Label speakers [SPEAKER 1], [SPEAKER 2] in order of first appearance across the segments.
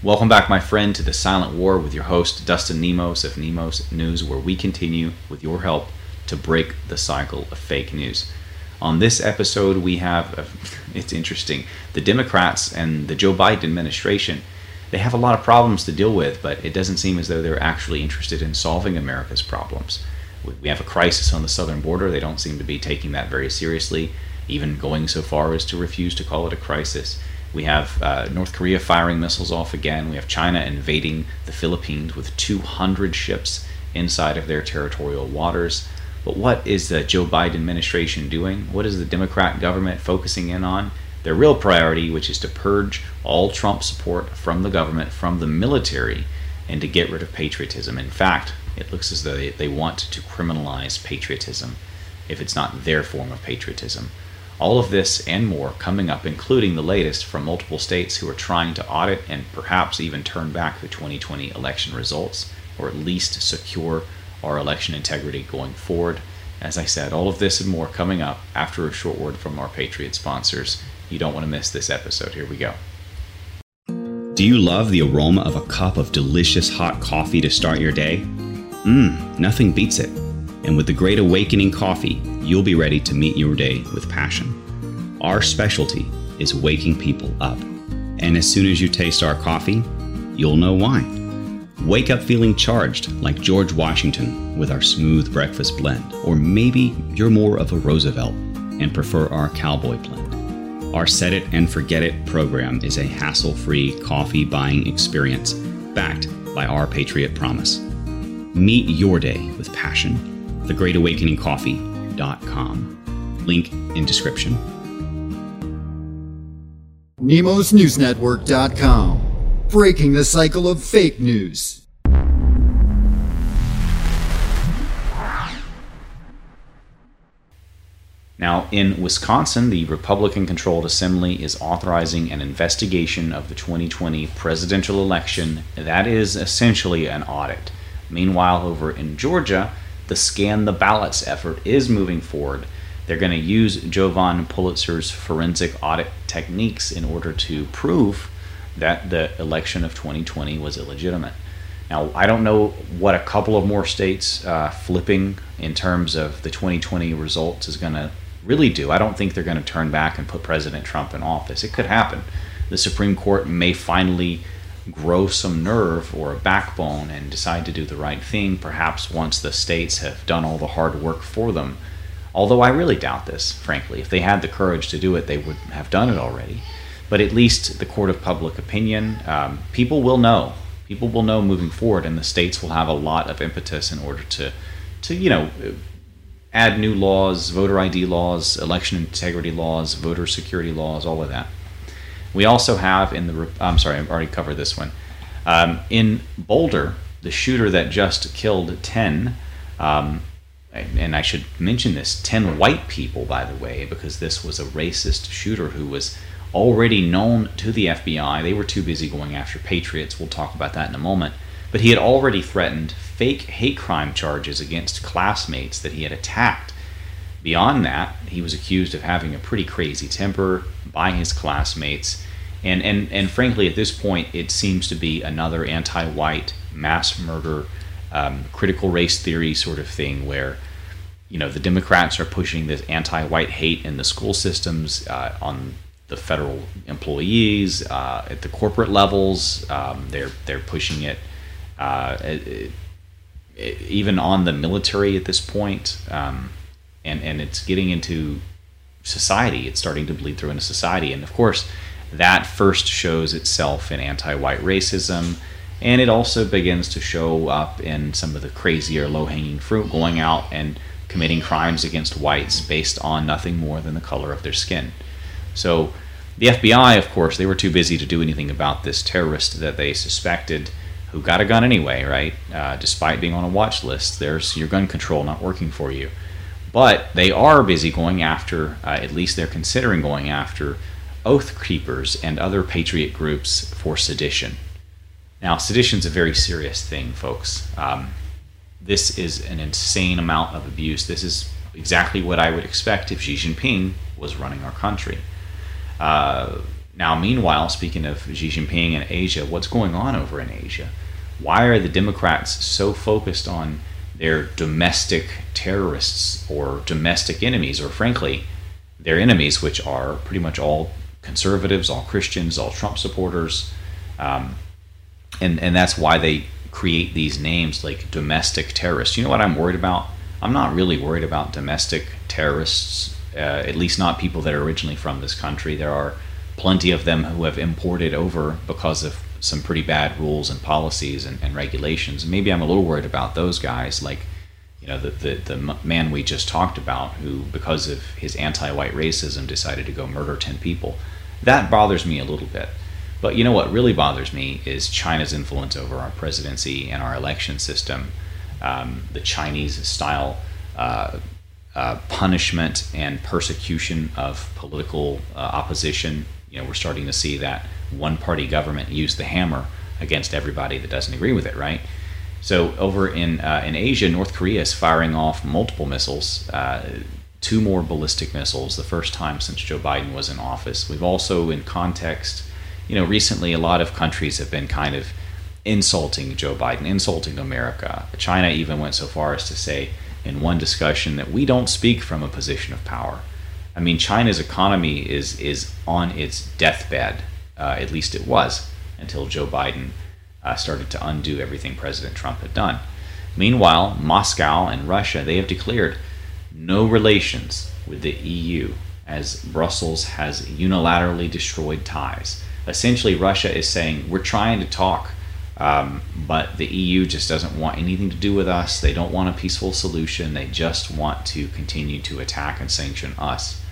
[SPEAKER 1] Welcome back, my friend, to the Silent War with your host, Dustin Nemos of Nemos News, where we continue, with your help, to break the cycle of fake news. On this episode, we have, a, it's interesting, the Democrats and the Joe Biden administration, they have a lot of problems to deal with, but it doesn't seem as though they're actually interested in solving America's problems. We have a crisis on the southern border. They don't seem to be taking that very seriously, even going so far as to refuse to call it a crisis. We have uh, North Korea firing missiles off again. We have China invading the Philippines with 200 ships inside of their territorial waters. But what is the Joe Biden administration doing? What is the Democrat government focusing in on? Their real priority, which is to purge all Trump support from the government, from the military, and to get rid of patriotism. In fact, it looks as though they, they want to criminalize patriotism if it's not their form of patriotism. All of this and more coming up, including the latest from multiple states who are trying to audit and perhaps even turn back the 2020 election results, or at least secure our election integrity going forward. As I said, all of this and more coming up after a short word from our Patriot sponsors. You don't want to miss this episode. Here we go. Do you love the aroma of a cup of delicious hot coffee to start your day? Mmm, nothing beats it. And with the Great Awakening coffee, you'll be ready to meet your day with passion. Our specialty is waking people up. And as soon as you taste our coffee, you'll know why. Wake up feeling charged like George Washington with our smooth breakfast blend, or maybe you're more of a Roosevelt and prefer our cowboy blend. Our Set It and Forget It program is a hassle free coffee buying experience backed by our Patriot Promise. Meet your day with passion thegreatawakeningcoffee.com. Link in description.
[SPEAKER 2] NemosNewsNetwork.com. Breaking the cycle of fake news.
[SPEAKER 1] Now, in Wisconsin, the Republican controlled assembly is authorizing an investigation of the 2020 presidential election. That is essentially an audit. Meanwhile, over in Georgia, the scan the ballots effort is moving forward. They're going to use Jovan Pulitzer's forensic audit techniques in order to prove that the election of 2020 was illegitimate. Now, I don't know what a couple of more states uh, flipping in terms of the 2020 results is going to really do. I don't think they're going to turn back and put President Trump in office. It could happen. The Supreme Court may finally grow some nerve or a backbone and decide to do the right thing, perhaps once the states have done all the hard work for them. Although I really doubt this, frankly. If they had the courage to do it, they would have done it already. But at least the court of public opinion, um, people will know. People will know moving forward, and the states will have a lot of impetus in order to, to you know, add new laws, voter ID laws, election integrity laws, voter security laws, all of that. We also have in the, I'm sorry, I've already covered this one. Um, in Boulder, the shooter that just killed 10, um, and I should mention this 10 white people, by the way, because this was a racist shooter who was already known to the FBI. They were too busy going after patriots. We'll talk about that in a moment. But he had already threatened fake hate crime charges against classmates that he had attacked. Beyond that, he was accused of having a pretty crazy temper, by his classmates. And, and, and frankly, at this point, it seems to be another anti white mass murder, um, critical race theory sort of thing where you know the Democrats are pushing this anti-white hate in the school systems uh, on the federal employees uh, at the corporate levels. Um, they're they're pushing it, uh, it, it, even on the military at this point, um, and and it's getting into society. It's starting to bleed through into society. And of course, that first shows itself in anti white racism. And it also begins to show up in some of the crazier low hanging fruit, going out and committing crimes against whites based on nothing more than the color of their skin. So, the FBI, of course, they were too busy to do anything about this terrorist that they suspected who got a gun anyway, right? Uh, despite being on a watch list, there's your gun control not working for you. But they are busy going after, uh, at least they're considering going after, Oath Keepers and other patriot groups for sedition. Now, sedition is a very serious thing, folks. Um, this is an insane amount of abuse. This is exactly what I would expect if Xi Jinping was running our country. Uh, Now, meanwhile, speaking of Xi Jinping and Asia, what's going on over in Asia? Why are the Democrats so focused on their domestic terrorists or domestic enemies, or frankly, their enemies, which are pretty much all conservatives, all Christians, all Trump supporters? Um, and, and that's why they create these names like domestic terrorists. You know what I'm worried about? I'm not really worried about domestic terrorists, uh, at least not people that are originally from this country. There are plenty of them who have imported over because of some pretty bad rules and policies and, and regulations. And maybe I'm a little worried about those guys, like you know the, the the man we just talked about, who because of his anti-white racism decided to go murder ten people. That bothers me a little bit. But you know what really bothers me is China's influence over our presidency and our election system, um, the Chinese style. Uh, uh, punishment and persecution of political uh, opposition you know, we're starting to see that one party government use the hammer against everybody that doesn't agree with it, right? So over in uh, in Asia, North Korea is firing off multiple missiles, uh, two more ballistic missiles, the first time since Joe Biden was in office. We've also, in context, you know, recently a lot of countries have been kind of insulting Joe Biden, insulting America. China even went so far as to say in one discussion that we don't speak from a position of power. I mean, China's economy is is on its deathbed. Uh, at least it was until Joe Biden uh, started to undo everything President Trump had done. Meanwhile, Moscow and Russia they have declared no relations with the EU as Brussels has unilaterally destroyed ties. Essentially, Russia is saying we're trying to talk, um, but the EU just doesn't want anything to do with us. They don't want a peaceful solution. They just want to continue to attack and sanction us.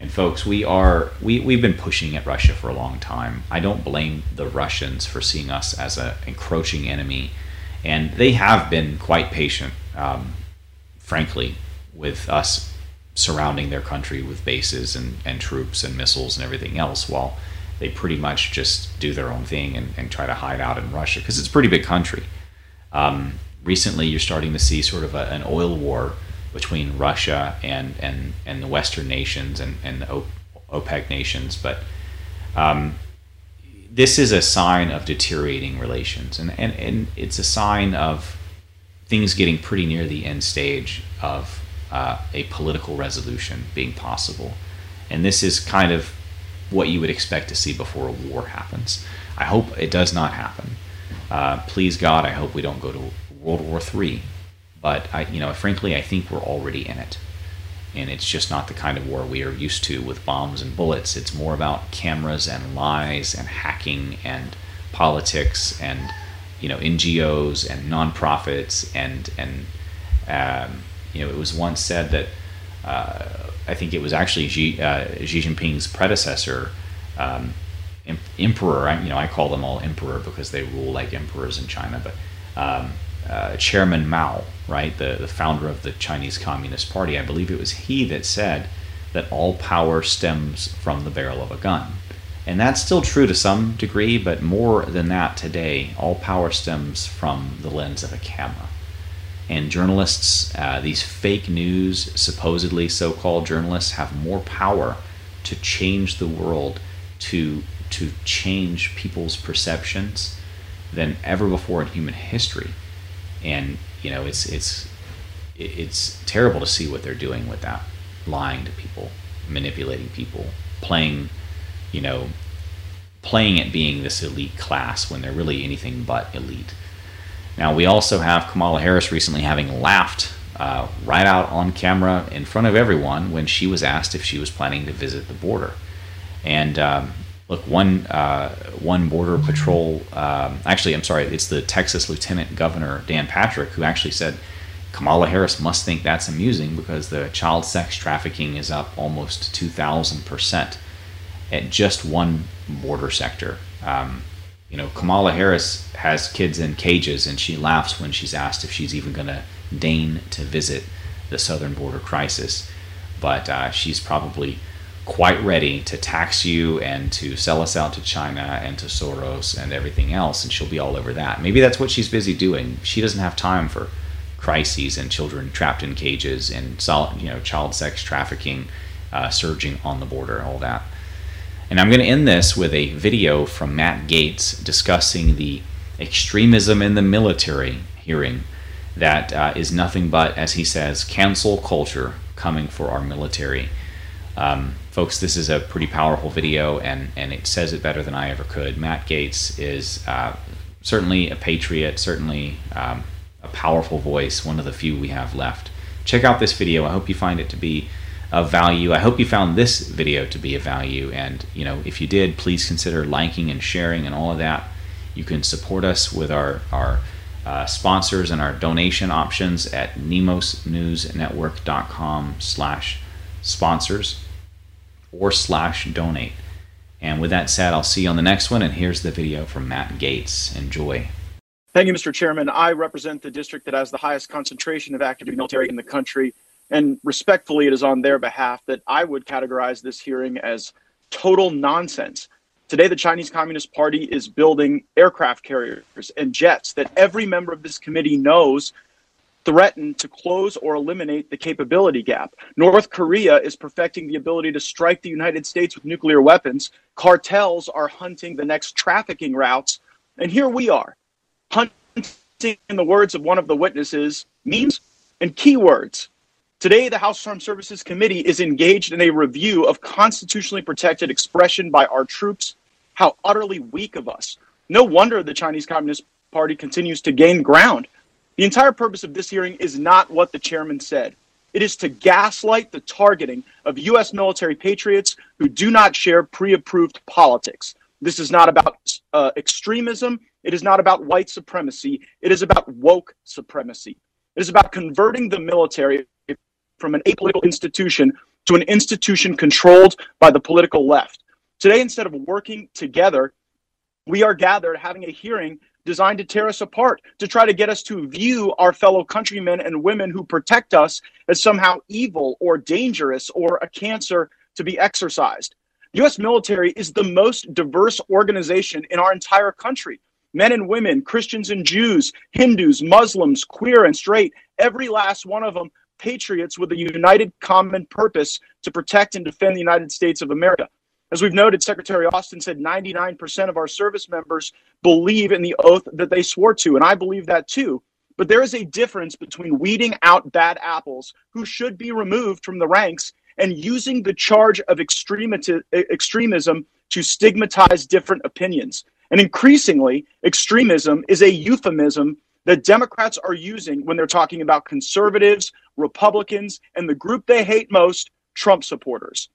[SPEAKER 1] And folks, we are we, we've been pushing at Russia for a long time. I don't blame the Russians for seeing us as an encroaching enemy, and they have been quite patient, um, frankly, with us surrounding their country with bases and, and troops and missiles and everything else, while they pretty much just do their own thing and, and try to hide out in Russia because it's a pretty big country. Um, recently, you're starting to see sort of a, an oil war between Russia and and and the Western nations and and the OPEC nations, but um, this is a sign of deteriorating relations, and, and and it's a sign of things getting pretty near the end stage of uh, a political resolution being possible, and this is kind of what you would expect to see before a war happens. I hope it does not happen. Uh, please God, I hope we don't go to World War III but I, you know, frankly, I think we're already in it, and it's just not the kind of war we are used to with bombs and bullets. It's more about cameras and lies and hacking and politics and you know NGOs and nonprofits and and um, you know it was once said that uh, I think it was actually Xi, uh, Xi Jinping's predecessor. Um, emperor, you know, I call them all emperor because they rule like emperors in China, but um, uh, Chairman Mao, right, the, the founder of the Chinese Communist Party, I believe it was he that said that all power stems from the barrel of a gun. And that's still true to some degree, but more than that today, all power stems from the lens of a camera. And journalists, uh, these fake news, supposedly so called journalists, have more power to change the world, to, to change people's perceptions than ever before in human history and you know it's it's it's terrible to see what they're doing with that lying to people manipulating people playing you know playing at being this elite class when they're really anything but elite. Now we also have kamala harris recently having laughed uh, right out on camera in front of everyone when she was asked if she was planning to visit the border. And um, look, one uh, one border patrol. Um, actually, I'm sorry, it's the Texas Lieutenant Governor Dan Patrick who actually said Kamala Harris must think that's amusing because the child sex trafficking is up almost two thousand percent at just one border sector. Um, you know, Kamala Harris has kids in cages, and she laughs when she's asked if she's even going to deign to visit the southern border crisis. But uh, she's probably quite ready to tax you and to sell us out to China and to Soros and everything else, and she'll be all over that. Maybe that's what she's busy doing. She doesn't have time for crises and children trapped in cages and you know child sex trafficking uh, surging on the border, all that. And I'm going to end this with a video from Matt Gaetz discussing the extremism in the military hearing that uh, is nothing but, as he says, cancel culture coming for our military. Um, folks, this is a pretty powerful video, and, and it says it better than I ever could. Matt Gaetz is uh, certainly a patriot, certainly um, a powerful voice, one of the few we have left. Check out this video. I hope you find it to be of value. I hope you found this video to be of value, and you know, if you did, please consider liking and sharing and all of that. You can support us with our our uh, sponsors and our donation options at nemosnewsnetwork.com slash sponsors or slash donate. And with that said, I'll see you on the next one. And here's the video from Matt Gaetz. Enjoy.
[SPEAKER 3] Thank you, Mr. Chairman. I represent the district that has the highest concentration of active military in the country. And respectfully, it is on their behalf that I would categorize this hearing as total nonsense. Today, the Chinese Communist Party is building aircraft carriers and jets that every member of this committee knows threaten to close or eliminate the capability gap. North Korea is perfecting the ability to strike the United States with nuclear weapons. Cartels are hunting the next trafficking routes. And here we are, hunting, in the words of one of the witnesses, means and keywords. Today, the House Armed Services Committee is engaged in a review of constitutionally protected expression by our troops. How utterly weak of us. No wonder the Chinese Communist Party continues to gain ground. The entire purpose of this hearing is not what the chairman said. It is to gaslight the targeting of U.S. military patriots who do not share pre approved politics. This is not about uh, extremism. It is not about white supremacy. It is about woke supremacy. It is about converting the military from an apolitical institution to an institution controlled by the political left. Today, instead of working together, we are gathered having a hearing designed to tear us apart, to try to get us to view our fellow countrymen and women who protect us as somehow evil or dangerous or a cancer to be exorcised. The U.S. military is the most diverse organization in our entire country. Men and women, Christians and Jews, Hindus, Muslims, queer and straight, every last one of them patriots with a united common purpose to protect and defend the United States of America. As we've noted, Secretary Austin said 99% of our service members believe in the oath that they swore to, and I believe that too. But there is a difference between weeding out bad apples who should be removed from the ranks and using the charge of extremism to stigmatize different opinions. And increasingly, extremism is a euphemism that Democrats are using when they're talking about conservatives, Republicans, and the group they hate most, Trump supporters.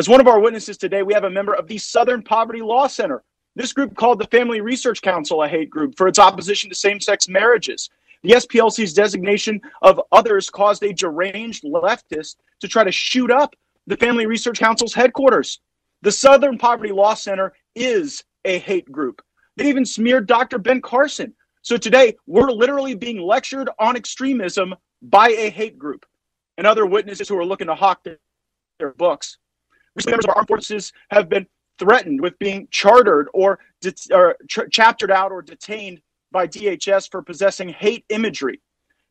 [SPEAKER 3] As one of our witnesses today, we have a member of the Southern Poverty Law Center. This group called the Family Research Council a hate group for its opposition to same sex marriages. The SPLC's designation of others caused a deranged leftist to try to shoot up the Family Research Council's headquarters. The Southern Poverty Law Center is a hate group. They even smeared Dr. Ben Carson. So today, we're literally being lectured on extremism by a hate group and other witnesses who are looking to hawk their books. Recently, members of our armed forces have been threatened with being chartered or, det- or ch- chaptered out or detained by DHS for possessing hate imagery.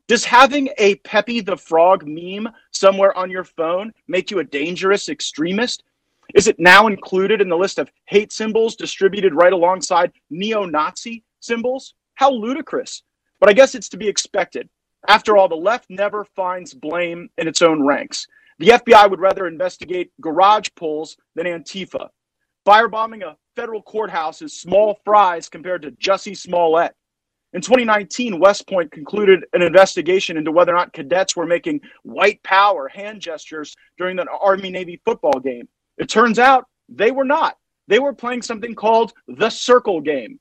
[SPEAKER 3] Does having a Pepe the Frog meme somewhere on your phone make you a dangerous extremist? Is it now included in the list of hate symbols distributed right alongside neo Nazi symbols? How ludicrous. But I guess it's to be expected. After all, the left never finds blame in its own ranks. The FBI would rather investigate garage pulls than Antifa. Firebombing a federal courthouse is small fries compared to Jussie Smollett. In 2019, West Point concluded an investigation into whether or not cadets were making white power hand gestures during an Army Navy football game. It turns out they were not. They were playing something called the circle game,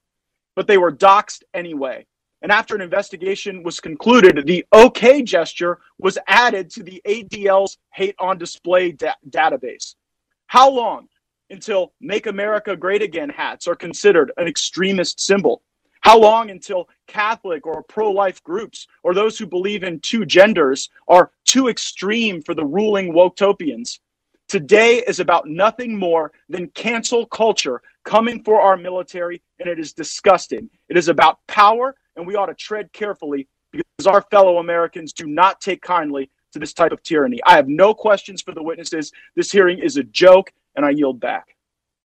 [SPEAKER 3] but they were doxxed anyway. And after an investigation was concluded, the OK gesture was added to the ADL's hate on display da- database. How long until Make America Great Again hats are considered an extremist symbol? How long until Catholic or pro life groups or those who believe in two genders are too extreme for the ruling woketopians? Today is about nothing more than cancel culture coming for our military, and it is disgusting. It is about power and we ought to tread carefully because our fellow Americans do not take kindly to this type of tyranny. I have no questions for the witnesses. This hearing is a joke, and I yield back.